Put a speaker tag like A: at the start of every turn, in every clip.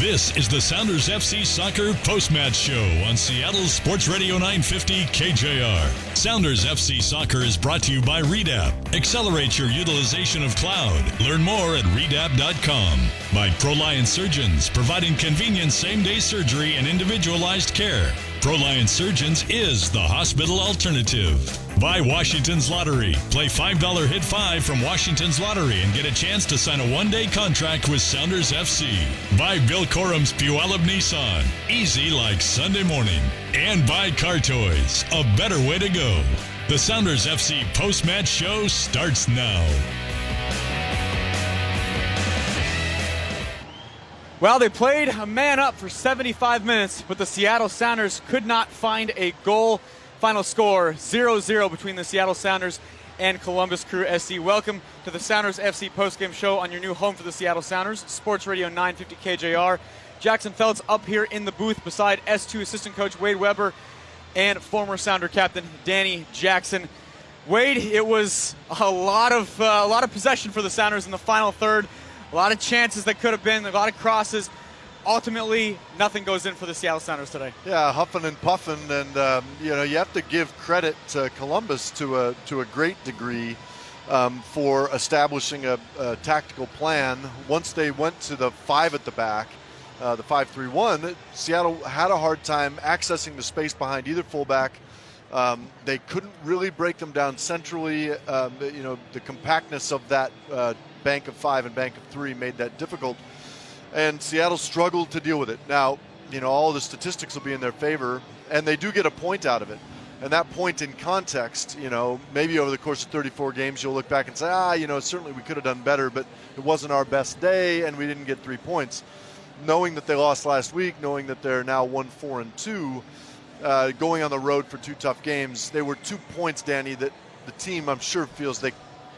A: This is the Sounders FC Soccer Post-Match Show on Seattle Sports Radio 950 KJR. Sounders FC Soccer is brought to you by Redapt. Accelerate your utilization of cloud. Learn more at redapt.com. By Proliance Surgeons, providing convenient same-day surgery and individualized care. Proliance Surgeons is the hospital alternative. By Washington's Lottery. Play $5 Hit 5 from Washington's Lottery and get a chance to sign a one day contract with Sounders FC. By Bill Korum's Puyallup Nissan. Easy like Sunday morning. And by Car Toys. A better way to go. The Sounders FC post match show starts now.
B: Well, they played a man up for 75 minutes, but the Seattle Sounders could not find a goal. Final score 0 0 between the Seattle Sounders and Columbus Crew SC. Welcome to the Sounders FC postgame show on your new home for the Seattle Sounders, Sports Radio 950 KJR. Jackson Felts up here in the booth beside S2 assistant coach Wade Webber and former Sounder captain Danny Jackson. Wade, it was a lot of uh, a lot of possession for the Sounders in the final third. A lot of chances that could have been, a lot of crosses ultimately, nothing goes in for the Seattle Sounders today.
C: Yeah, huffing and puffing, and um, you know you have to give credit to Columbus to a to a great degree um, for establishing a, a, tactical plan. Once they went to the five at the back, uh, the five-three-one, Seattle had a hard time accessing the space behind either fullback. Um, they couldn't really break them down centrally. Um, you know, the compactness of that uh, bank of five and bank of three made that difficult and Seattle struggled to deal with it. Now, you know, all the statistics will be in their favor, and they do get a point out of it. And that point in context, you know, maybe over the course of 34 games, you'll look back and say, ah, you know, certainly we could have done better, but it wasn't our best day, and we didn't get three points. Knowing that they lost last week, knowing that they're now one, four, and two, uh, going on the road for two tough games, they were two points, Danny, that the team, I'm sure, feels they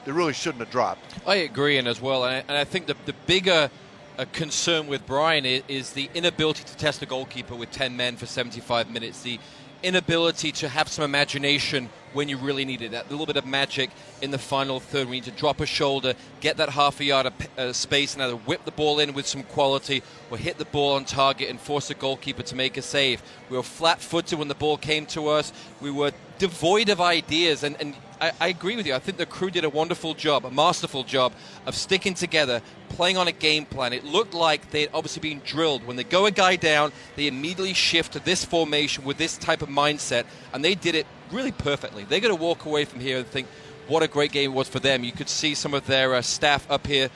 C: they really shouldn't have dropped.
D: I agree, and as well, and I, and I think the the bigger a concern with Brian is, is, the inability to test a goalkeeper with 10 men for 75 minutes, the inability to have some imagination when you really need it, that little bit of magic in the final third. We need to drop a shoulder, get that half a yard of uh, space, and either whip the ball in with some quality or hit the ball on target and force a goalkeeper to make a save. We were flat footed when the ball came to us. We were devoid of ideas, and, and I, I, agree with you. I think the crew did a wonderful job, a masterful job of sticking together, playing on a game plan. It looked like they'd obviously been drilled. When they go a guy down, they immediately shift to this formation with this type of mindset, and they did it really perfectly. They're going to walk away from here and think, what a great game it was for them. You could see some of their uh, staff up here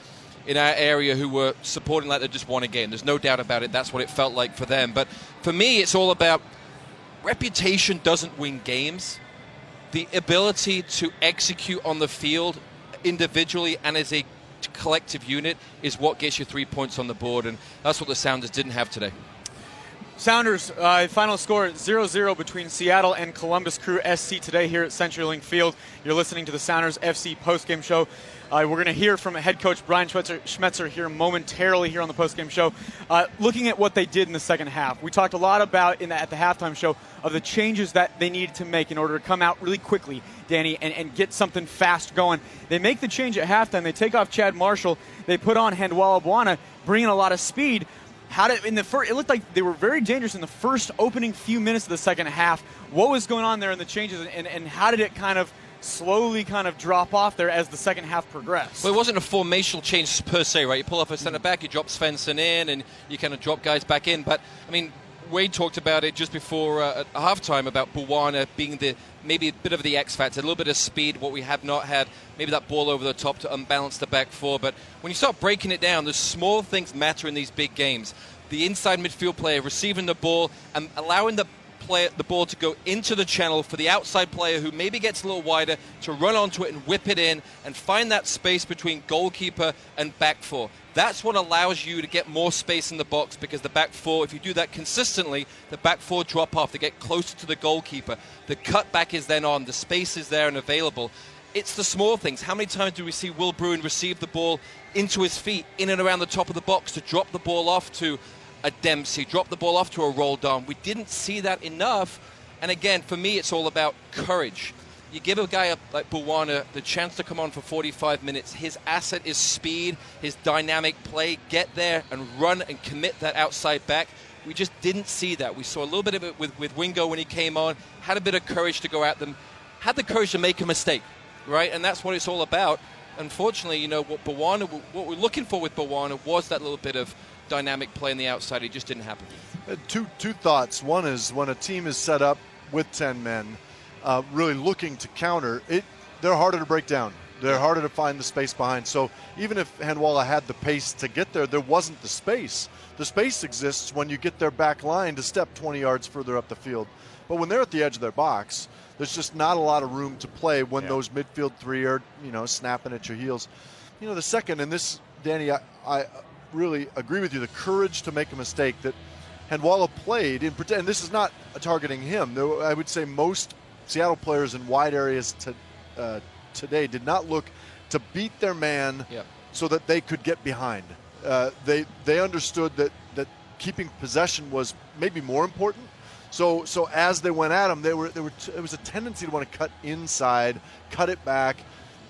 D: in our area who were supporting like they just won a game. There's no doubt about it. That's what it felt like for them. But for me, it's all about reputation doesn't win games the ability to execute on the field individually and as a collective unit is what gets you three points on the board, and that's what the Sounders didn't have today.
B: Sounders, uh, final score 0 0 between Seattle and Columbus Crew SC today here at CenturyLink Field. You're listening to the Sounders FC postgame show. Uh, we're going to hear from head coach Brian Schmetzer, Schmetzer here momentarily here on the postgame show. Uh, looking at what they did in the second half, we talked a lot about in the, at the halftime show of the changes that they needed to make in order to come out really quickly, Danny, and, and get something fast going. They make the change at halftime. They take off Chad Marshall. They put on Handwalla Bwana, bringing a lot of speed. How did in the first? It looked like they were very dangerous in the first opening few minutes of the second half. What was going on there in the changes, and, and how did it kind of slowly kind of drop off there as the second half progressed.
D: Well, it wasn't a formational change per se, right? You pull off a centre back, you drop Svensson in, and you kind of drop guys back in. But I mean, Wade talked about it just before uh, at halftime about Bwana being the maybe a bit of the X factor, a little bit of speed, what we have not had. Maybe that ball over the top to unbalance the back four. But when you start breaking it down, the small things matter in these big games. The inside midfield player receiving the ball and allowing the play, the ball to go into the channel for the outside player who maybe gets a little wider to run onto it and whip it in and find that space between goalkeeper and back four. That's what allows you to get more space in the box because the back four, if you do that consistently, the back four drop off. They get closer to the goalkeeper. The cutback is then on. The space is there and available. It's the small things. How many times do we see Will Bruin receive the ball into his feet, in and around the top of the box to drop the ball off to a Dempsey, drop the ball off to a Roldan. We didn't see that enough. And again, for me, it's all about courage. you give a guy like Bwana the chance to come on for 45 minutes. His asset is speed, his dynamic play. Get there and run and commit that outside back. We just didn't see that. We saw a little bit of it with, with Wingo when he came on, had a bit of courage to go at them, had the courage to make a mistake, right? And that's what it's all about. Unfortunately, you know, what Bwana, what we're looking for with Bwana was that little bit of dynamic play on the outside. It just didn't happen.
C: Uh, two, two thoughts. One is when a team is set up with 10 men, uh, really looking to counter, it they're harder to break down. They're harder to find the space behind. So even if Handwalla had the pace to get there, there wasn't the space. The space exists when you get their back line to step 20 yards further up the field. But when they're at the edge of their box, there's just not a lot of room to play when yeah. those midfield three are, you know, snapping at your heels. You know, the second, and this, Danny, I, I really agree with you, the courage to make a mistake that Handwalla played, in, and this is not targeting him. Though I would say most Seattle players in wide areas to, uh, today did not look to beat their man yep. so that they could get behind. Uh, they they understood that that keeping possession was maybe more important. So so as they went at him, they were there were t- it was a tendency to want to cut inside, cut it back,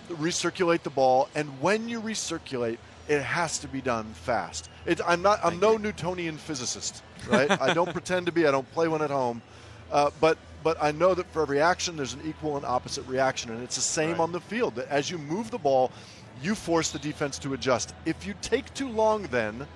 C: recirculate the ball, and when you recirculate, it has to be done fast. It, I'm not I'm no Newtonian physicist, right? I don't pretend to be. I don't play one at home, uh, but but I know that for every action, there's an equal and opposite reaction, and it's the same right. on the field. That as you move the ball, you force the defense to adjust. If you take too long, then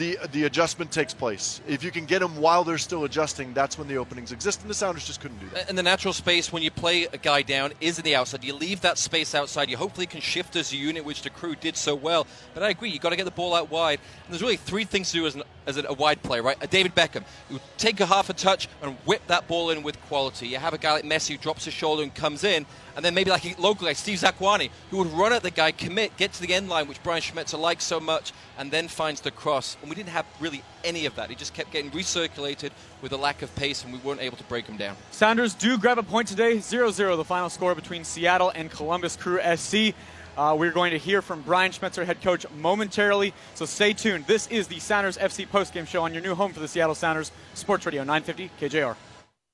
C: the the adjustment takes place. If you can get them while they're still adjusting, that's when the openings exist, and the Sounders just couldn't do that.
D: And the natural space when you play a guy down is in the outside. You leave that space outside. You hopefully can shift as a unit, which the crew did so well. But I agree, you got to get the ball out wide. And there's really three things to do as, an, as a wide play, right? A David Beckham, you take a half a touch and whip that ball in with quality. You have a guy like Messi who drops his shoulder and comes in and then maybe like a local like Steve Zakuani, who would run at the guy, commit, get to the end line, which Brian Schmetzer likes so much, and then finds the cross. And we didn't have really any of that. He just kept getting recirculated with a lack of pace, and we weren't able to break him down.
B: Sounders do grab a point today, 0-0, the final score between Seattle and Columbus Crew SC. Uh, we're going to hear from Brian Schmetzer, head coach, momentarily. So stay tuned. This is the Sounders FC postgame show on your new home for the Seattle Sounders, Sports Radio 950 KJR.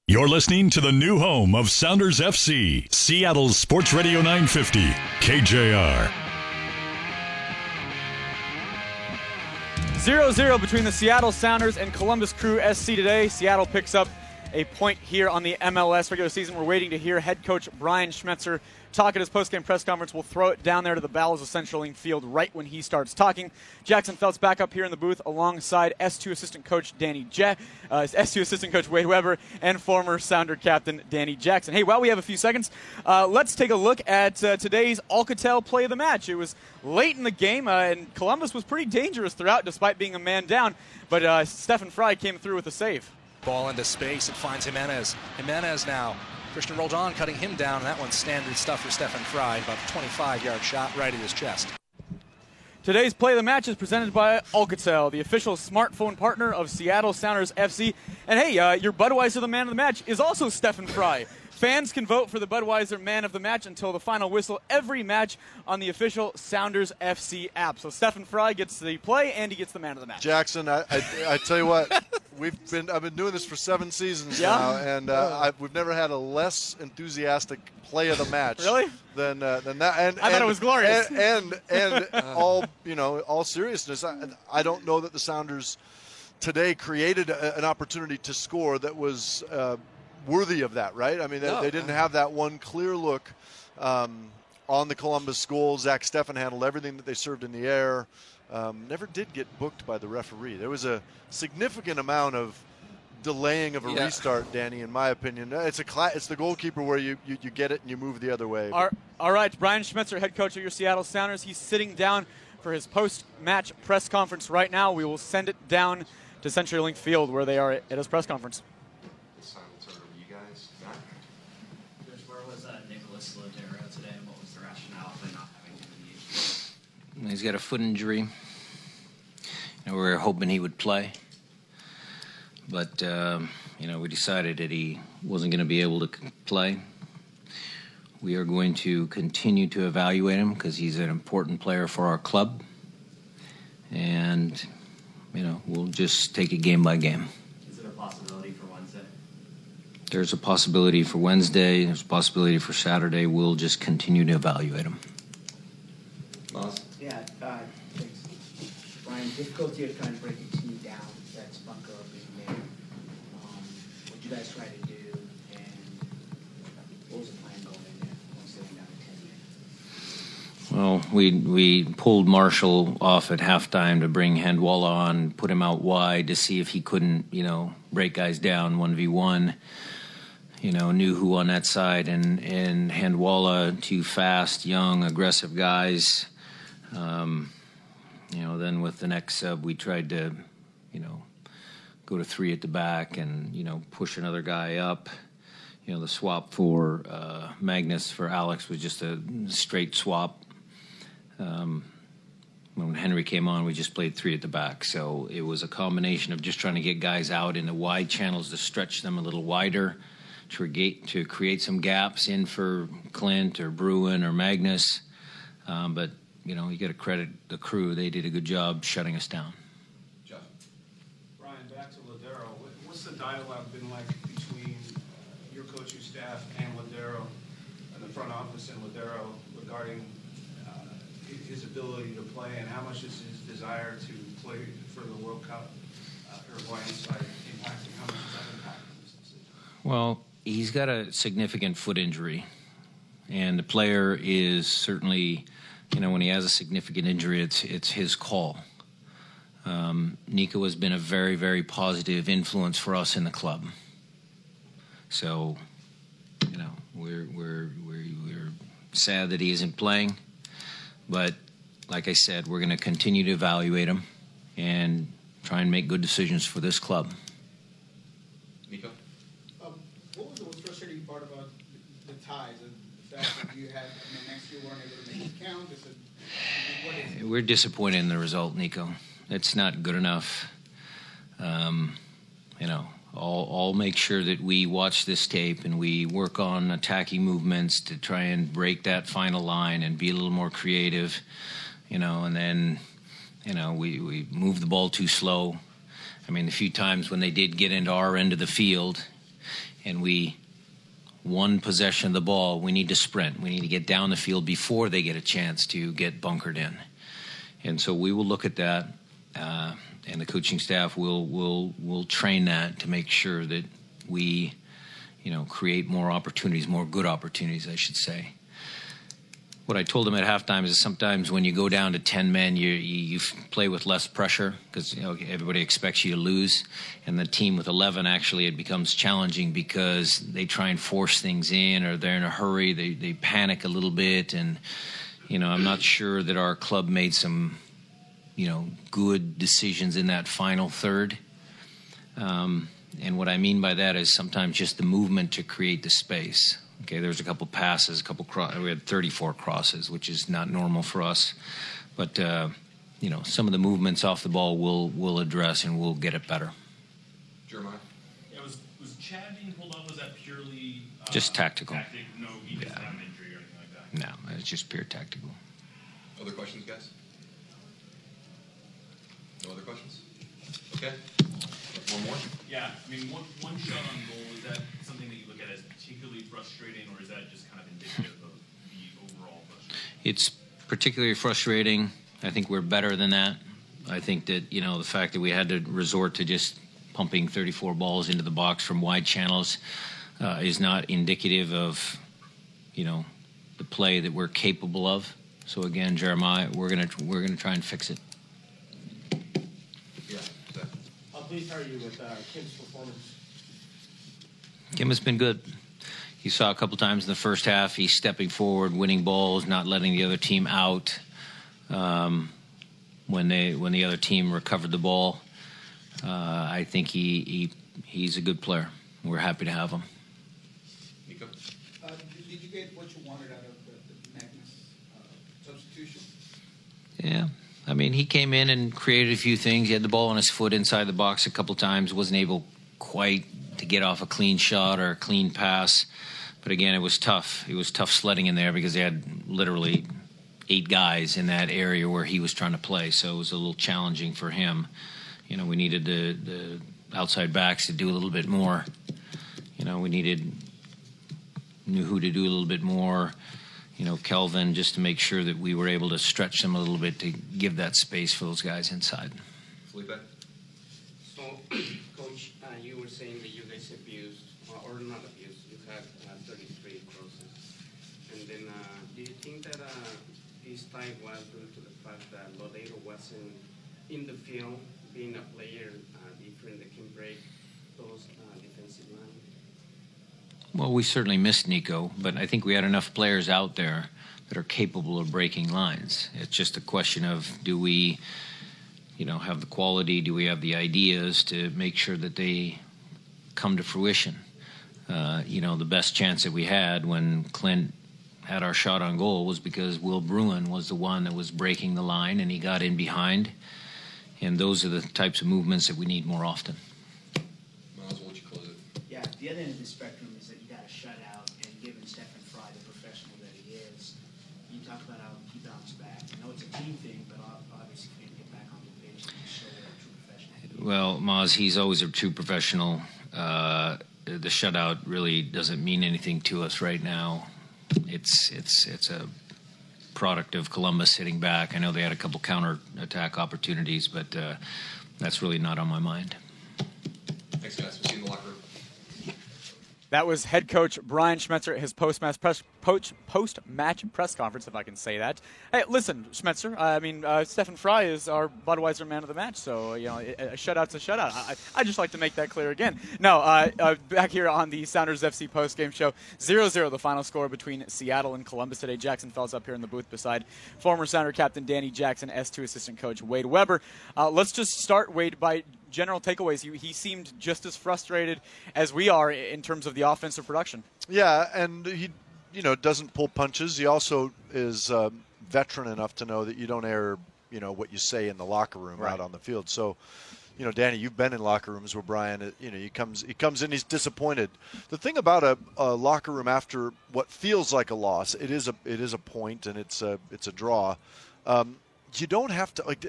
A: You're listening to the new home of Sounders FC, Seattle's Sports Radio 950, KJR.
B: 0 0 between the Seattle Sounders and Columbus Crew SC today. Seattle picks up a point here on the MLS regular season. We're waiting to hear head coach Brian Schmetzer talk at his postgame press conference. We'll throw it down there to the bowels of CenturyLink Field right when he starts talking. Jackson Felts back up here in the booth alongside S2 assistant coach Danny Jet, uh, S2 assistant coach Wade Webber, and former Sounder captain Danny Jackson. Hey, while we have a few seconds, uh, let's take a look at uh, today's Alcatel play of the match. It was late in the game, uh, and Columbus was pretty dangerous throughout despite being a man down, but uh, Stefan Frei came through with a save.
E: Ball into space. It finds Jimenez. Jimenez now Cristian Roldan cutting him down, and that one's standard stuff for Stefan Frei. About a 25-yard shot right at his chest.
B: Today's play of the match is presented by Alcatel, the official smartphone partner of Seattle Sounders FC. And hey, uh, your Budweiser, the man of the match, is also Stefan Frei. Fans can vote for the Budweiser Man of the Match until the final whistle every match on the official Sounders FC app. So Stefan Frei gets the play and he gets the Man of the Match.
C: Jackson, I, I, I tell you what, we've been I've been doing this for seven seasons yeah. now, and uh, we've never had a less enthusiastic play of the match.
B: really?
C: Than uh, than that. And
B: I and, thought it was glorious.
C: And and, and all you know, all seriousness, I, I don't know that the Sounders today created a, an opportunity to score that was. Uh, worthy of that, right? I mean, they, no. they didn't have that one clear look um, on the Columbus goal. Zach Steffen handled everything that they served in the air. Um, never did get booked by the referee. There was a significant amount of delaying of a yeah. restart, Danny, in my opinion. It's a cla- it's the goalkeeper where you, you, you, get it and you move the other way.
B: All, all right, Brian Schmetzer, head coach of your Seattle Sounders. He's sitting down for his post-match press conference right now. We will send it down to CenturyLink Field where they are at his press conference.
F: He's got a foot injury. You know, we were hoping he would play, but um, you know we decided that he wasn't going to be able to play. We are going to continue to evaluate him because he's an important player for our club, and you know we'll just take it game by game.
G: Is it a possibility for Wednesday?
F: there's a possibility for Wednesday. There's a possibility for Saturday. We'll just continue to evaluate him.
G: Miles?
H: Yeah, uh, thanks. Brian, difficulty of trying to break a team down, that's bunker being made. Um, what you guys try to do, and what was the plan going in there once they down to ten man?
F: Well, we we pulled Marshall off at halftime to bring Handwalla on, put him out wide to see if he couldn't, you know, break guys down one v one. You know, Nouhou on that side, and and Handwalla, two fast, young, aggressive guys. Um, you know, then with the next sub, we tried to, you know, go to three at the back and you know push another guy up. You know, the swap for uh, Magnus for Alex was just a straight swap. Um, when Henry came on, we just played three at the back. So it was a combination of just trying to get guys out in the wide channels to stretch them a little wider, to to create some gaps in for Clint or Bruin or Magnus. Um, but, you know, you got to credit the crew. They did a good job shutting us down.
G: Jeff?
I: Brian, back to Lodeiro. What's the dialogue been like between uh, your coaching staff and Lodeiro, and the front office and Lodeiro regarding uh, his ability to play, and how much is his desire to play for the World Cup, uh, Uruguayan side impacting, how much is that impacting this decision?
F: Well, he's got a significant foot injury, and the player is certainly, you know, when he has a significant injury, it's it's his call. Um, Nico has been a very, very positive influence for us in the club. So, you know, we're we're we're, we're sad that he isn't playing, but like I said, we're going to continue to evaluate him and try and make good decisions for this club.
G: Nico?
J: Um, what was the most frustrating part about the, the ties
F: We're disappointed in the result, Nico. It's not good enough. Um, you know, I'll, I'll make sure that we watch this tape and we work on attacking movements to try and break that final line and be a little more creative. You know, and then, you know, we, we move the ball too slow. I mean, the few times when they did get into our end of the field and we one possession of the ball, we need to sprint. We need to get down the field before they get a chance to get bunkered in. And so we will look at that, uh, and the coaching staff will will will train that to make sure that we, you know, create more opportunities, more good opportunities, I should say. What I told them at halftime is sometimes when you go down to ten men, you you, you play with less pressure because you know, everybody expects you to lose, and the team with eleven actually it becomes challenging because they try and force things in or they're in a hurry, they they panic a little bit, and you know I'm not sure that our club made some you know good decisions in that final third. Um, and what I mean by that is sometimes just the movement to create the space. Okay, there was a couple passes, a couple cro- we had 34 crosses, which is not normal for us. But uh, you know, some of the movements off the ball we'll we'll address and we'll get it better.
G: Jeremiah?
K: Yeah, was was Chad being pulled off? Was that purely uh,
F: Just tactical.
K: Tactic, no, he
F: Yeah.
K: have injury or anything like that.
F: No, it's just pure tactical.
G: Other questions, guys? No other questions? Okay. One more?
K: Yeah, I mean, one, one shot on goal is that something that particularly frustrating, or is that just kind of indicative of the overall frustration?
F: It's particularly frustrating. I think we're better than that. I think that you know the fact that we had to resort to just pumping 34 balls into the box from wide channels uh, is not indicative of you know the play that we're capable of. So again, Jeremiah, we're gonna we're gonna try and fix it.
G: Yeah. Zach?
J: How pleased are you with uh, Kim's performance?
F: Kim has been good. You saw a couple times in the first half. He's stepping forward, winning balls, not letting the other team out. Um, when they when the other team recovered the ball, uh, I think he, he he's a good player. We're happy to have him.
G: Nico?
J: Uh, did, did you get what you wanted out of the, the Magnus uh, substitution?
F: Yeah. I mean, he came in and created a few things. He had the ball on his foot inside the box a couple times. wasn't able quite to get off a clean shot or a clean pass. But again, it was tough. It was tough sledding in there because they had literally eight guys in that area where he was trying to play. So it was a little challenging for him. You know, we needed the, the outside backs to do a little bit more. You know, we needed Nouhou to do a little bit more. You know, Kelvin, just to make sure that we were able to stretch them a little bit to give that space for those guys inside.
G: Felipe?
L: So, Coach, uh, you were saying that you guys abused, or, or not abused, you had uh, 33 crosses. And then, uh, do you think that uh, tie was due to the fact that Lodeiro wasn't in the field, being a player uh, different that can break those uh, defensive lines?
F: Well, we certainly missed Nico, but I think we had enough players out there that are capable of breaking lines. It's just a question of do we, you know, have the quality, do we have the ideas to make sure that they come to fruition? Uh, you know, the best chance that we had when Clint had our shot on goal was because Will Bruin was the one that was breaking the line and he got in behind. And those are the types of movements that we need more often.
G: Miles, why don't you close it?
H: Yeah, the other end of the spectrum is that you got to shut out, and given Stefan Frei, the professional that he is, you talk about how he bounced back. I know it's a team thing, but obviously for him to get back on the pitch and show what a true professional.
F: Well, Maz, he's always a true professional. Uh, the shutout really doesn't mean anything to us right now. It's it's it's a product of Columbus sitting back. I know they had a couple counter attack opportunities, but uh, that's really not on my mind.
G: Thanks, guys. We'll see you in the locker.
B: That was head coach Brian Schmetzer at his post-match press, post, post-match press conference, if I can say that. Hey, listen, Schmetzer. I mean, uh, Stefan Frei is our Budweiser man of the match, so you know, a, a shutout's a shutout. I, I just like to make that clear again. No, uh, uh, back here on the Sounders FC post-game show, 0-0 the final score between Seattle and Columbus today. Jackson Felts up here in the booth beside former Sounder captain Danny Jackson, S2 assistant coach Wade Webber. Uh, let's just start, Wade, by general takeaways. He, he seemed just as frustrated as we are in terms of the offensive production.
C: Yeah, and he, you know, doesn't pull punches. He also is um, veteran enough to know that you don't air, you know, what you say in the locker room
B: Right.
C: out on the field. So, you know, Danny, you've been in locker rooms where Brian, uh, you know, he comes he comes in, he's disappointed. The thing about a, a locker room after what feels like a loss, it is a it is a point and it's a it's a draw. Um, you don't have to like.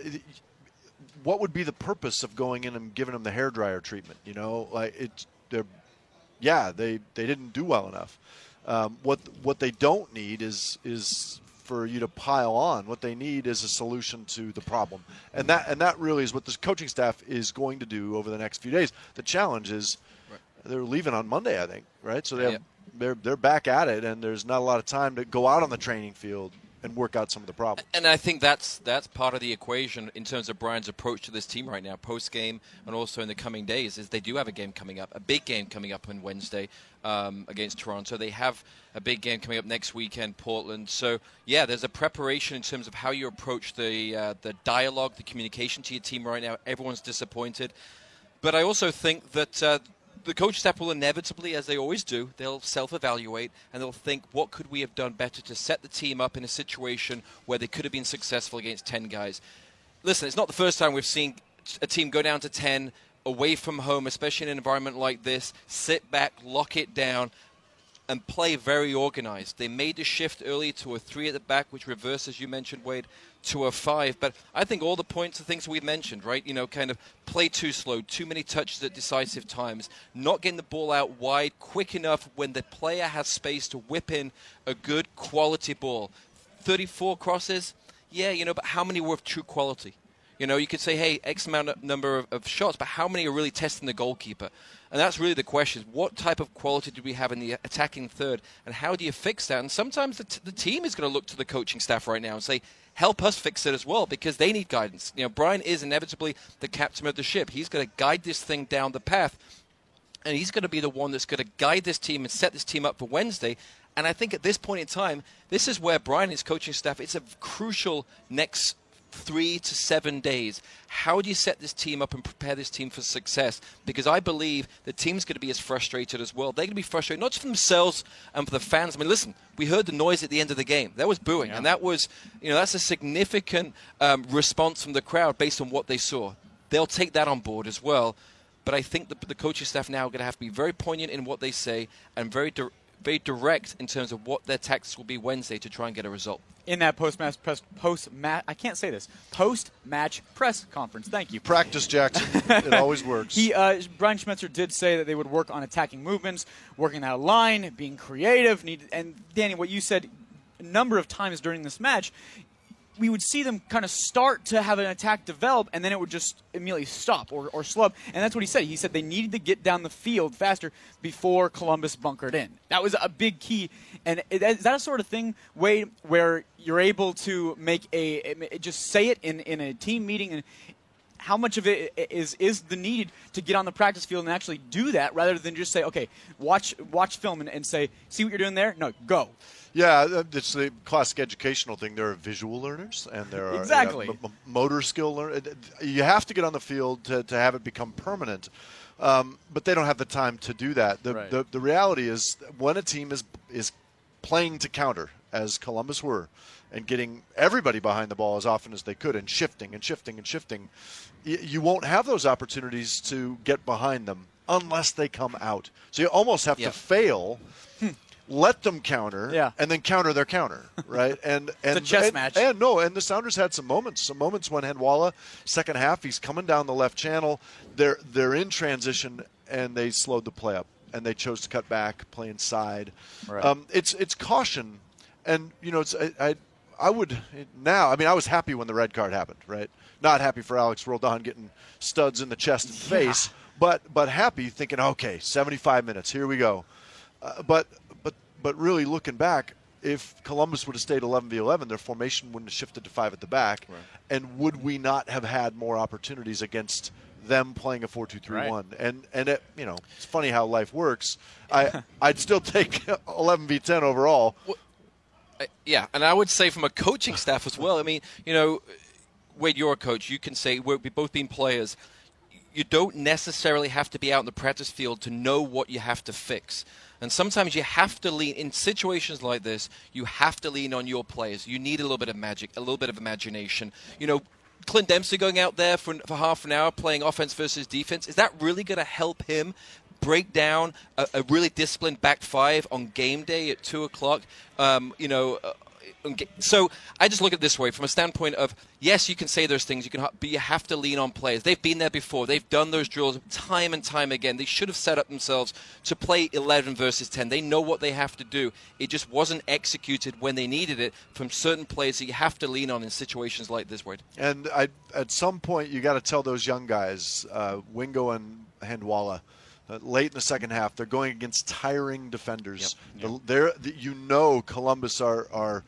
C: What would be the purpose of going in and giving them the hair dryer treatment? You know, like it's they're yeah, they, they didn't do well enough. Um, what what they don't need is is for you to pile on. What they need is a solution to the problem, and that and that really is what this coaching staff is going to do over the next few days. The challenge is they're leaving on Monday, I think, right? So they have,
D: Yep.
C: they're they're back at it, and there's not a lot of time to go out on the training field and work out some of the problems.
D: And I think that's that's part of the equation in terms of Brian's approach to this team right now, post game and also in the coming days. Is they do have a game coming up, a big game coming up on Wednesday um, against Toronto. They have a big game coming up next weekend, Portland. So yeah, there's a preparation in terms of how you approach the uh, the dialogue, the communication to your team right now. Everyone's disappointed, but I also think that. Uh, the coach staff will inevitably, as they always do, they'll self-evaluate and they'll think, what could we have done better to set the team up in a situation where they could have been successful against 10 guys? Listen, it's not the first time we've seen a team go down to 10 away from home, especially in an environment like this, sit back, lock it down, and play very organized. They made the shift early to a three at the back, which reversed, as you mentioned, Wade, to a five. But I think all the points are things we've mentioned, right? You know, kind of play too slow, too many touches at decisive times, not getting the ball out wide quick enough when the player has space to whip in a good quality ball. 34 crosses, yeah, you know, but how many were of true quality? You know, you could say, hey, X amount of number of, of shots, but how many are really testing the goalkeeper? And that's really the question. What type of quality do we have in the attacking third? And how do you fix that? And sometimes the, t- the team is going to look to the coaching staff right now and say, help us fix it as well because they need guidance. You know, Brian is inevitably the captain of the ship. He's going to guide this thing down the path. And he's going to be the one that's going to guide this team and set this team up for Wednesday. And I think at this point in time, this is where Brian and his coaching staff, it's a crucial next three to seven days. How do you set this team up and prepare this team for success? Because I believe the team's going to be as frustrated as well. They're going to be frustrated, not just for themselves and for the fans. I mean, listen, we heard the noise at the end of the game. That was booing, and that was, you know, that's a significant um, response from the crowd based on what they saw. They'll take that on board as well. But I think the, the coaching staff now are going to have to be very poignant in what they say and very, very direct in terms of what their tactics will be Wednesday to try and get a result.
B: In that post match press post match, I can't say this post match press conference. Thank you.
C: Practice, Jackson. it always works.
B: He, uh, Brian Schmetzer did say that they would work on attacking movements, working that line, being creative. Need, and Danny, what you said a number of times during this match, we would see them kind of start to have an attack develop, and then it would just immediately stop or, or slow up. And that's what he said. He said they needed to get down the field faster before Columbus bunkered in. That was a big key. And is that a sort of thing, Wade, where you're able to make a, just say it in, in a team meeting and how much of it is is the need to get on the practice field and actually do that rather than just say, okay, watch watch film and, and say, see what you're doing there? No, go.
C: Yeah, uh, it's the classic educational thing. There are visual learners and there are
B: exactly.
C: m- motor skill learners. You have to get on the field to, to have it become permanent. Um, but they don't have the time to do that. The,
B: right.
C: the, the reality is when a team is is playing to counter, as Columbus were, and getting everybody behind the ball as often as they could, and shifting and shifting and shifting, you won't have those opportunities to get behind them unless they come out. So you almost have
D: Yeah.
C: to fail let them counter,
B: Yeah.
C: and then counter their counter, right? And and
B: a chess
C: and,
B: match.
C: And no, and the Sounders had some moments, some moments when Handwalla, second half, he's coming down the left channel. They're they're in transition, and they slowed the play up, and they chose to cut back, play inside.
B: Right.
C: Um, it's it's caution, and you know, it's I. I I would now. I mean, I was happy when the red card happened, right? Not happy for Alex Roldan getting studs in the chest and face, but but happy thinking, okay, 75 minutes, here we go. Uh, but but but really looking back, if Columbus would have stayed 11 v 11, their formation wouldn't have shifted to five at the back, and would we not have had more opportunities against them playing a 4-2-3-1? And and it, you know, it's funny how life works. I I'd still take 11 v 10 overall.
D: Uh, Uh, yeah, and I would say from a coaching staff as well. I mean, you know, Wade, you're a coach. You can say we're, we've both been players. You don't necessarily have to be out in the practice field to know what you have to fix. And sometimes you have to lean in situations like this. You have to lean on your players. You need a little bit of magic, a little bit of imagination. You know, Clint Dempsey going out there for, for half an hour playing offense versus defense. Is that really going to help him break down a, a really disciplined back five on game day at two o'clock? Um, you know. Uh, so I just look at it this way from a standpoint of yes, you can say those things, you can, but you have to lean on players. They've been there before. They've done those drills time and time again. They should have set up themselves to play 11 versus 10. They know what they have to do. It just wasn't executed when they needed it from certain players that you have to lean on in situations like this. Wade.
C: And I, at some point, you got to tell those young guys, uh, Wingo and Handwalla, uh, late in the second half, they're going against tiring defenders. The- they're, the, you know, Columbus are, are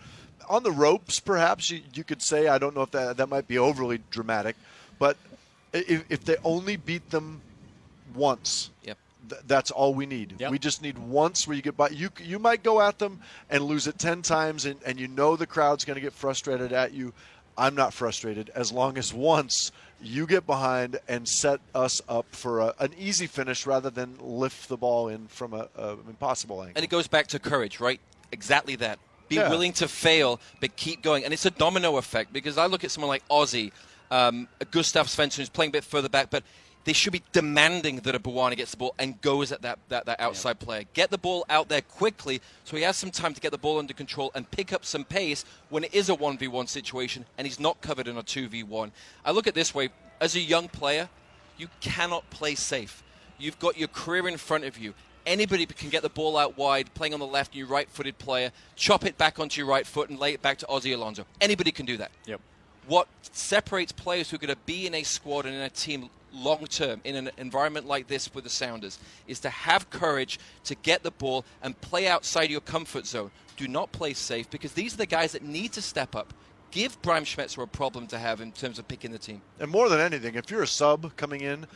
C: on the ropes. Perhaps you, you could say. I don't know if that that might be overly dramatic, but if, if they only beat them once,
D: Yep.
C: th- that's all we need.
B: Yep.
C: We just need once where you get by. You you might go at them and lose it ten times, and, and you know the crowd's going to get frustrated at you. I'm not frustrated as long as once you get behind and set us up for a, an easy finish rather than lift the ball in from a, a impossible angle.
D: And it goes back to courage, right? Exactly that. Be
C: Yeah.
D: willing to fail, but keep going. And it's a domino effect because I look at someone like Ozzy, um, Gustav Svensson, who's playing a bit further back, but they should be demanding that a Bwana gets the ball and goes at that, that, that outside player. Get the ball out there quickly so he has some time to get the ball under control and pick up some pace when it is a 1v1 situation and he's not covered in a 2v1. I look at it this way as a young player, you cannot play safe. You've got your career in front of you. Anybody can get the ball out wide, playing on the left, your right-footed player, chop it back onto your right foot and lay it back to Ozzy Alonso. Anybody can do that.
B: Yep.
D: What separates players who are going to be in a squad and in a team long term in an environment like this with the Sounders is to have courage to get the ball and play outside your comfort zone. Do not play safe because these are the guys that need to step up. Give Brian Schmetzer a problem to have in terms of picking the team.
C: And more than anything, if you're a sub coming in,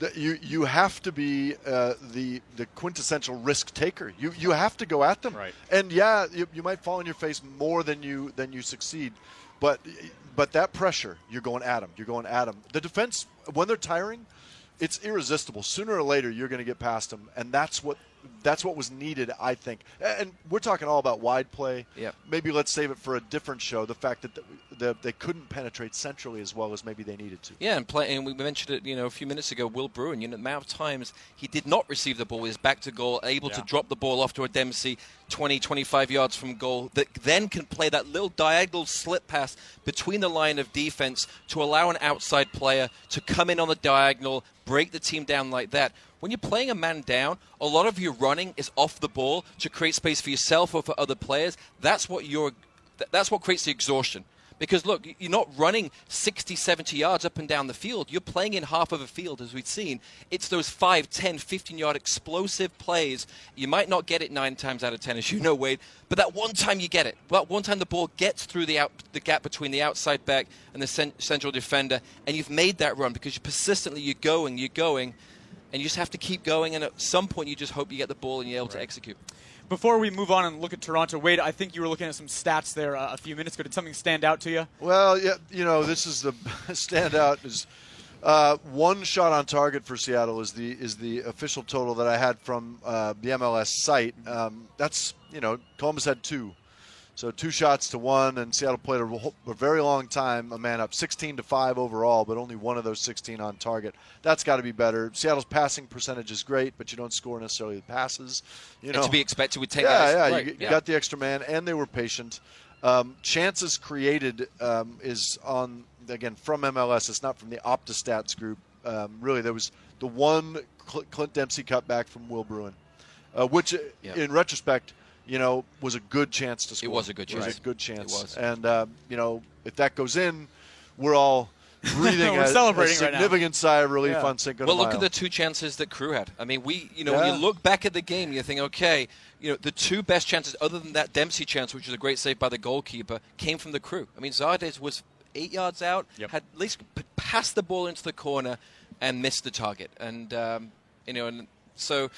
C: that you you have to be uh, the the quintessential risk taker. You you have to go at them.
B: Right.
C: And yeah, you, you might fall on your face more than you than you succeed, but but that pressure, you're going at them. You're going at them. The defense when they're tiring, it's irresistible. Sooner or later, you're going to get past them, and that's what that's what was needed, I think. And we're talking all about wide play.
D: Yep.
C: Maybe let's save it for a different show. The fact that the, the, they couldn't penetrate centrally as well as maybe they needed to.
D: Yeah, and, play, and we mentioned it, you know, a few minutes ago. Will Bruin, you know, the amount of times he did not receive the ball, his back to goal, able
B: Yeah.
D: to drop the ball off to a Dempsey, 20, 25 yards from goal, that then can play that little diagonal slip pass between the line of defense to allow an outside player to come in on the diagonal, break the team down like that. When you're playing a man down, a lot of your running is off the ball to create space for yourself or for other players. That's what you're. That's what creates the exhaustion. Because look, you're not running 60, 70 yards up and down the field. You're playing in half of a field, as we've seen. It's those 5, 10, 15 yard explosive plays. You might not get it nine times out of 10, as you know, Wade, but that one time you get it. That one time the ball gets through the, out, the gap between the outside back and the cen- central defender, and you've made that run because you persistently, you're going, you're going, and you just have to keep going. And at some point, you just hope you get the ball and you're able to execute.
B: Before we move on and look at Toronto, Wade, I think you were looking at some stats there uh, a few minutes ago. Did something stand out to you?
C: Well, yeah, you know, this is the standout is uh, one shot on target for Seattle is the is the official total that I had from uh, the MLS site. Um, that's you know Columbus had two, so two shots to one, and Seattle played a, a very long time, a man up, 16 to five overall, but only one of those 16 on target. That's got to be better. Seattle's passing percentage is great, but you don't score necessarily the passes. You
D: And
C: know,
D: to be expected with 10
C: yeah. Yeah, you, you
D: yeah.
C: got the extra man, and they were patient. Um, chances created um, is on again from MLS. It's not from the OptaStats group. Um, really, there was the one Clint Dempsey cutback from Will Bruin, uh, which uh,
D: Yeah.
C: in retrospect, you know, was a good chance to score.
D: It was a good chance.
C: It was a good chance.
D: It was.
C: And uh, you know, if that goes in, we're all breathing
B: We're
C: a,
B: celebrating
C: a
B: right now.
C: significant sigh of relief
B: Yeah.
C: on Cinco de
D: Well, look at the two chances that Crew had. I mean, we, you know, when you look back at the game, you think, okay, you know, the two best chances, other than that Dempsey chance, which was a great save by the goalkeeper, came from the Crew. I mean, Zardes was eight yards out,
B: Yep.
D: had at least passed the ball into the corner and missed the target, and um, you know, and so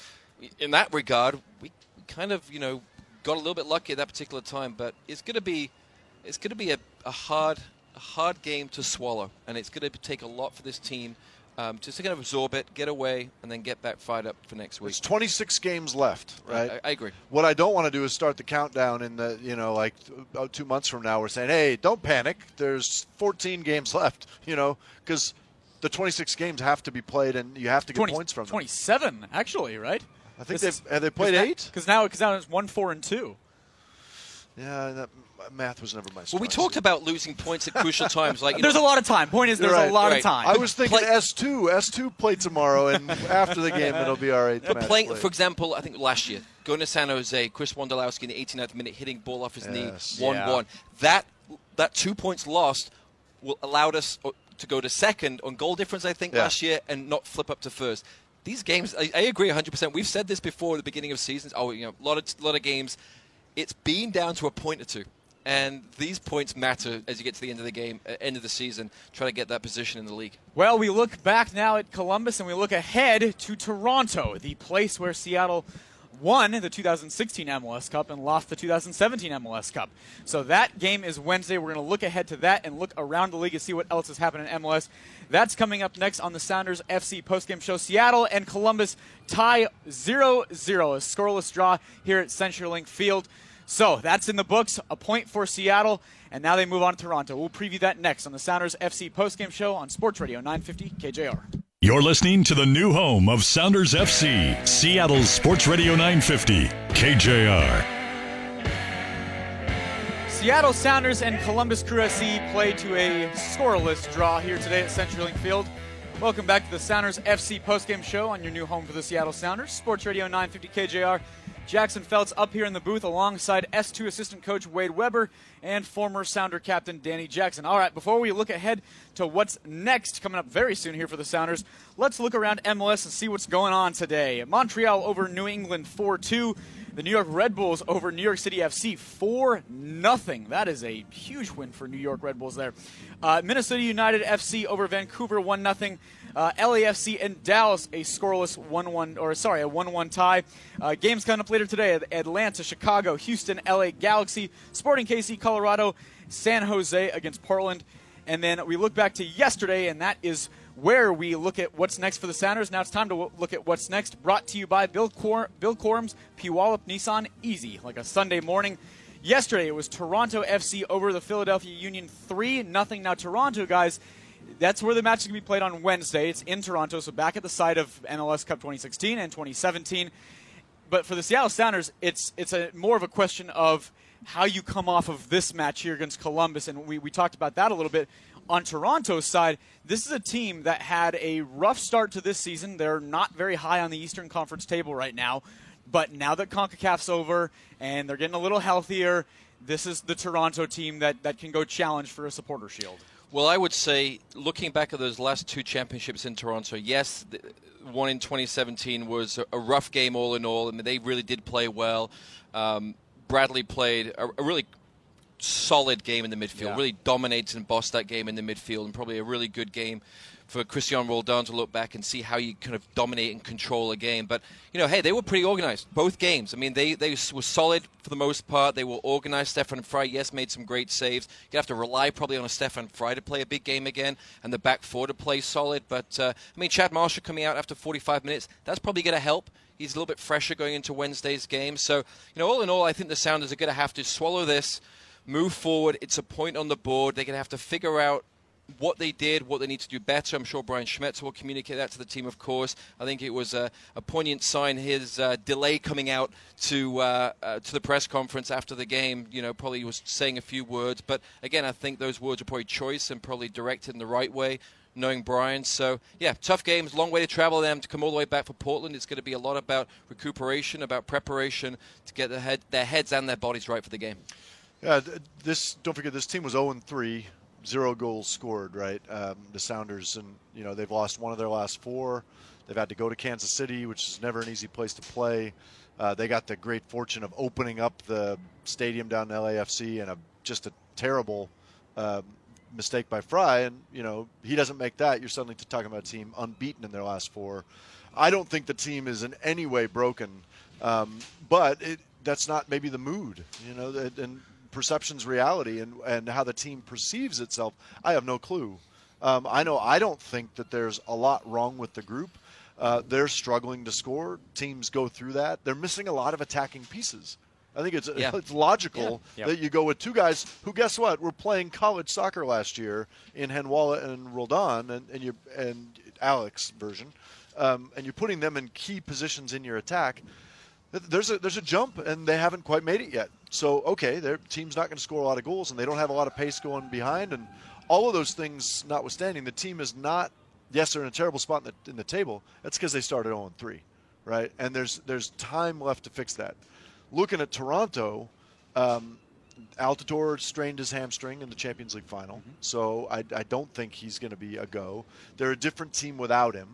D: in that regard, we kind of, you know, got a little bit lucky at that particular time. But it's going to be, it's going to be a, a hard, a hard game to swallow, and it's going to take a lot for this team um, to kind of absorb it, get away, and then get back fired up for next week.
C: There's 26 games left, right?
D: I, I agree.
C: What I don't want to do is start the countdown in the, you know, like about two months from now. We're saying, hey, don't panic. There's 14 games left, you know, because the 26 games have to be played and you have to get
B: 20
C: points from them.
B: 27, actually, right?
C: I think they've have they played eight.
B: Because now, because now it's one, four, and two.
C: Yeah, that math was never my.
D: Well, we
C: strong
D: talked about losing points at crucial times. Like you
B: There's
D: know,
B: a lot of time. Point is, there's
C: right,
B: a lot
D: right.
B: of time.
C: I was thinking
D: Play-
C: S2. S2 play tomorrow, and after the game, it'll be all right.
D: But playing,
C: played.
D: for example, I think last year, going to San Jose, Chris Wondolowski in the 89th minute, hitting ball off his
C: Yes.
D: knee, one-one. That that two points lost will allowed us uh, to go to second on goal difference, I think,
C: Yeah.
D: last year, and not flip up to first. These games, I, I agree 100%. We've said this before at the beginning of seasons. Oh, you know, a lot of lot of games, it's been down to a point or two. And these points matter as you get to the end of the game, uh, end of the season, trying to get that position in the league.
B: Well, we look back now at Columbus and we look ahead to Toronto, the place where Seattle won the 2016 MLS Cup and lost the 2017 MLS Cup. So that game is Wednesday. We're going to look ahead to that and look around the league and see what else has happened in MLS. That's coming up next on the Sounders FC postgame show. Seattle and Columbus tie 0 0, a scoreless draw here at CenturyLink Field. So that's in the books, a point for Seattle, and now they move on to Toronto. We'll preview that next on the Sounders FC postgame show on Sports Radio 950 KJR.
A: You're listening to the new home of Sounders FC, Seattle's Sports Radio 950, KJR.
B: Seattle Sounders and Columbus Crew SC play to a scoreless draw here today at CenturyLink Field. Welcome back to the Sounders FC postgame show on your new home for the Seattle Sounders, Sports Radio 950 KJR. Jackson Felts up here in the booth alongside S2 assistant coach Wade Webber and former Sounder captain Danny Jackson. All right, before we look ahead to what's next coming up very soon here for the Sounders, let's look around MLS and see what's going on today. Montreal over New England 4 2. The New York Red Bulls over New York City FC 4 0. That is a huge win for New York Red Bulls there. Uh, Minnesota United FC over Vancouver 1 nothing. Uh, LAFC and Dallas a scoreless 1-1 or sorry, a 1-1 tie. Uh, games coming up later today: Atlanta, Chicago, Houston, LA Galaxy, Sporting KC, Colorado, San Jose against Portland. And then we look back to yesterday, and that is where we look at what's next for the Sounders. Now it's time to look at what's next. Brought to you by Bill, Cor- Bill Korum's Puyallup Nissan Easy, like a Sunday morning. Yesterday it was Toronto FC over the Philadelphia Union 3 nothing. Now Toronto guys, that's where the match is going to be played on Wednesday. It's in Toronto, so back at the site of MLS Cup 2016 and 2017. But for the Seattle Sounders, it's it's a more of a question of how you come off of this match here against Columbus, and we, we talked about that a little bit. On Toronto's side, this is a team that had a rough start to this season. They're not very high on the Eastern Conference table right now. But now that CONCACAF's over and they're getting a little healthier, this is the Toronto team that, that can go challenge for a supporter shield.
D: Well, I would say, looking back at those last two championships in Toronto, yes, the one in 2017 was a rough game all in all. I mean, they really did play well. Um, Bradley played a, a, really solid game in the midfield, yeah. really dominated and bossed that game in the midfield, and probably a really good game for Christian Roldan to look back and see how you kind of dominate and control a game. But, you know, hey, they were pretty organized, both games. I mean, they, they were solid for the most part. They were organized. Stefan Frei, yes, made some great saves. You have to rely probably on a Stefan Frei to play a big game again and the back four to play solid. But, uh, I mean, Chad Marshall coming out after 45 minutes, that's probably going to help. He's a little bit fresher going into Wednesday's game. So, you know, all in all, I think the Sounders are going to have to swallow this move forward. It's a point on the board. They're going to have to figure out what they did, what they need to do better. I'm sure Brian Schmetzer will communicate that to the team, of course. I think it was a, a poignant sign his uh, delay coming out to uh, uh, to the press conference after the game. You know, probably was saying a few words, but again, I think those words are probably choice and probably directed in the right way. Knowing Brian, so yeah, tough games, long way to travel. Them to come all the way back for Portland. It's going to be a lot about recuperation, about preparation to get their, head, their heads and their bodies right for the game.
C: Yeah, this don't forget this team was 0 3 zero goals scored, right? Um, the Sounders, and you know they've lost one of their last four. They've had to go to Kansas City, which is never an easy place to play. Uh, they got the great fortune of opening up the stadium down in LAFC, and a, just a terrible uh, mistake by Frei. And you know he doesn't make that. You're suddenly talking about a team unbeaten in their last four. I don't think the team is in any way broken, um, but it, that's not maybe the mood, you know. And perception's reality and, and how the team perceives itself, I have no clue. Um, I know I don't think that there's a lot wrong with the group. Uh, they're struggling to score. Teams go through that. They're missing a lot of attacking pieces. I think it's yeah. it's logical yeah. that you go with two guys who, guess what, were playing college soccer last year in Handwalla and Roldan, and, and you and Alex version, um, and you're putting them in key positions in your attack there's a there's a jump and they haven't quite made it yet. So okay, their team's not going to score a lot of goals and they don't have a lot of pace going behind and all of those things notwithstanding, the team is not. Yes, they're in a terrible spot in the, in the table. That's because they started 0 3, right? And there's there's time left to fix that. Looking at Toronto, um, Altidore strained his hamstring in the Champions League final, mm-hmm. so I, I don't think he's going to be a go. They're a different team without him.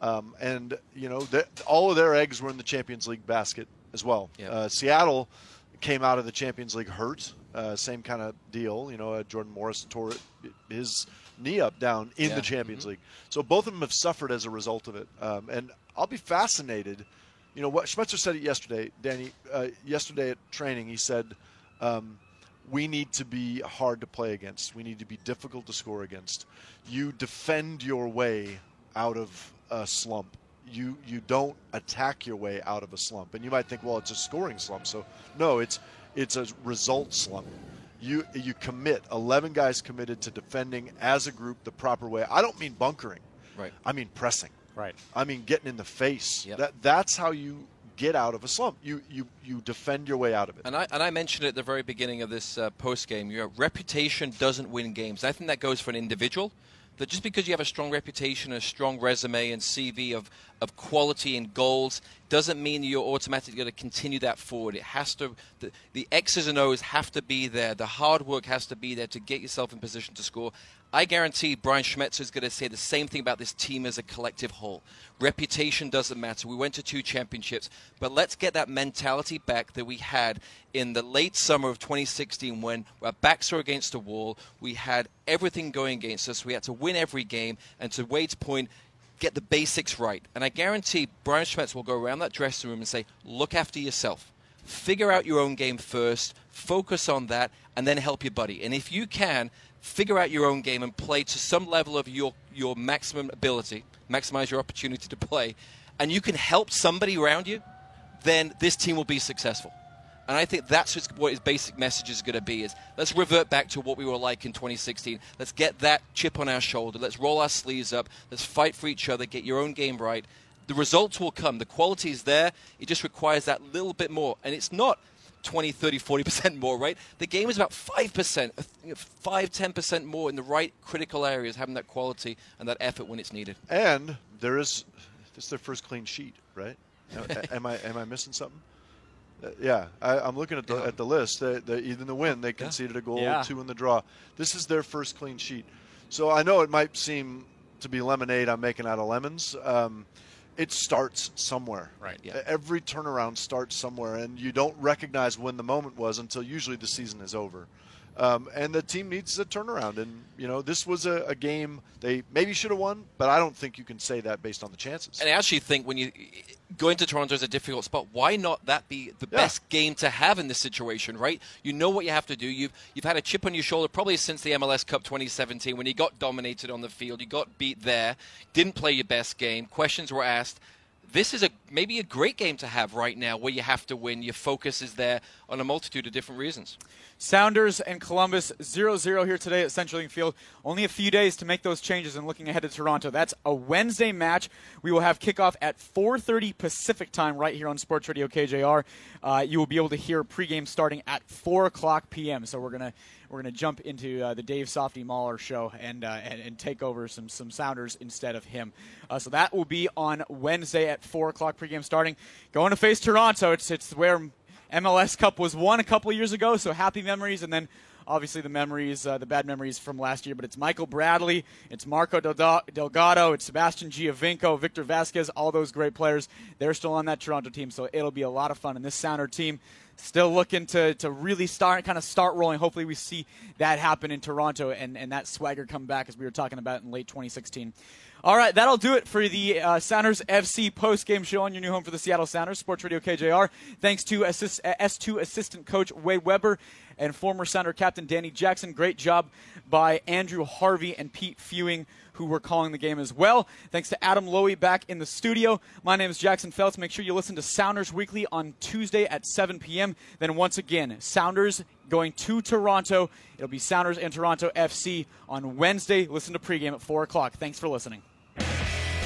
C: Um, and you know, all of their eggs were in the Champions League basket as well. Yep. Uh, Seattle came out of the Champions League hurt. Uh, same kind of deal. You know, uh, Jordan Morris tore his knee up down in yeah. the Champions mm-hmm. League. So both of them have suffered as a result of it. Um, and I'll be fascinated. You know what Schmetzer said it yesterday, Danny. Uh, yesterday at training, he said. Um, we need to be hard to play against. We need to be difficult to score against. You defend your way out of a slump. You you don't attack your way out of a slump. And you might think, well, it's a scoring slump. So no, it's it's a result slump. You you commit. Eleven guys committed to defending as a group the proper way. I don't mean bunkering.
D: Right.
C: I mean pressing.
B: Right.
C: I mean getting in the face.
D: Yep.
C: That that's how you get out of a slump. You you you defend your way out of it.
D: And I and I mentioned at the very beginning of this uh, post game, your reputation doesn't win games. I think that goes for an individual that just because you have a strong reputation, a strong resume and CV of, of quality and goals, doesn't mean you're automatically going to continue that forward. It has to, the, the X's and O's have to be there. The hard work has to be there to get yourself in position to score. I guarantee Brian Schmetzer is going to say the same thing about this team as a collective whole. Reputation doesn't matter. We went to two championships, but let's get that mentality back that we had in the late summer of 2016 when our backs were against the wall. We had everything going against us. We had to win every game, and to Wade's point, get the basics right. And I guarantee Brian Schmetzer will go around that dressing room and say, look after yourself. Figure out your own game first, focus on that, and then help your buddy. And if you can, figure out your own game and play to some level of your, your maximum ability, maximize your opportunity to play, and you can help somebody around you, then this team will be successful. And I think that's what his basic message is going to be: is let's revert back to what we were like in 2016. Let's get that chip on our shoulder. Let's roll our sleeves up. Let's fight for each other. Get your own game right. The results will come. The quality is there. It just requires that little bit more. And it's not 20, 30, 40% more, right? The game is about 5%, uh, you 5, 10% more in the right critical areas, having that quality and that effort when it's needed.
C: And there is this is their first clean sheet, right? Am I am I missing something? Uh, yeah, I, I'm looking at the at the list. They, they, even the win, they conceded a goal,
B: Yeah.
C: two in the draw. This is their first clean sheet. So I know it might seem to be lemonade I'm making out of lemons. Um, it starts somewhere.
E: Right.
C: E- Every turnaround starts somewhere, and you don't recognize when the moment was until usually the season is over. Um, and the team needs a turnaround. And you know, this was a, a game they maybe should have won, but I don't think you can say that based on the chances.
D: And I actually think when you going to Toronto is a difficult spot. Why not that be the
C: Yeah.
D: best game to have in this situation, right? You know what you have to do. You've you've had a chip on your shoulder probably since the MLS Cup 2017 when you got dominated on the field, you got beat there, didn't play your best game. Questions were asked. This is a maybe a great game to have right now where you have to win. Your focus is there on a multitude of different reasons.
B: Sounders and Columbus 0-0 here today at CenturyLink Field. Only a few days to make those changes and looking ahead to Toronto. That's a Wednesday match. We will have kickoff at 4:30 Pacific time right here on Sports Radio KJR. Uh, you will be able to hear pregame starting at 4 o'clock p.m. So we're gonna we're gonna jump into uh, the Dave Softy Mahler show and, uh, and and take over some some Sounders instead of him. Uh, so that will be on Wednesday at 4 o'clock pregame starting. Going to face Toronto. It's it's where MLS Cup was won a couple years ago, so happy memories, and then obviously the memories, uh, the bad memories from last year. But it's Michael Bradley, it's Marco Delgado, it's Sebastian Giovinco, Victor Vasquez, all those great players. They're still on that Toronto team, so it'll be a lot of fun. And this Sounder team still looking to, to really start kind of start rolling. Hopefully, we see that happen in Toronto and, and that swagger come back as we were talking about in late 2016. All right, that'll do it for the uh, Sounders FC post-game show on your new home for the Seattle Sounders, Sports Radio KJR. Thanks to assist, uh, S2 assistant coach Wade Webber and former Sounder captain Danny Jackson. Great job by Andrew Harvey and Pete Fewing, who were calling the game as well. Thanks to Adam Lowy back in the studio. My name is Jackson Felts. Make sure you listen to Sounders Weekly on Tuesday at 7 p.m. Then once again, Sounders going to Toronto. It'll be Sounders and Toronto FC on Wednesday. Listen to pregame at 4 o'clock. Thanks for listening.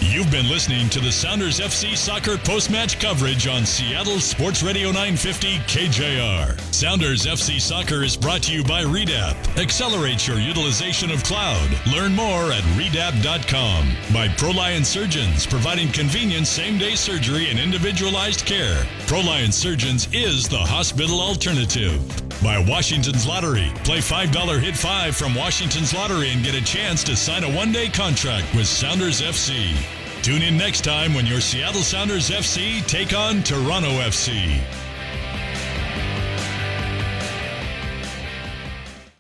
A: You've been listening to the Sounders FC soccer post-match coverage on Seattle Sports Radio 950 KJR. Sounders FC soccer is brought to you by Redapt. Accelerate your utilization of cloud. Learn more at redapt.com. By Proliance Surgeons, providing convenient same-day surgery and individualized care. Proliance Surgeons is the hospital alternative. By Washington's Lottery. Play $5 Hit 5 from Washington's Lottery and get a chance to sign a one-day contract with Sounders FC. Tune in next time when your Seattle Sounders FC take on Toronto FC.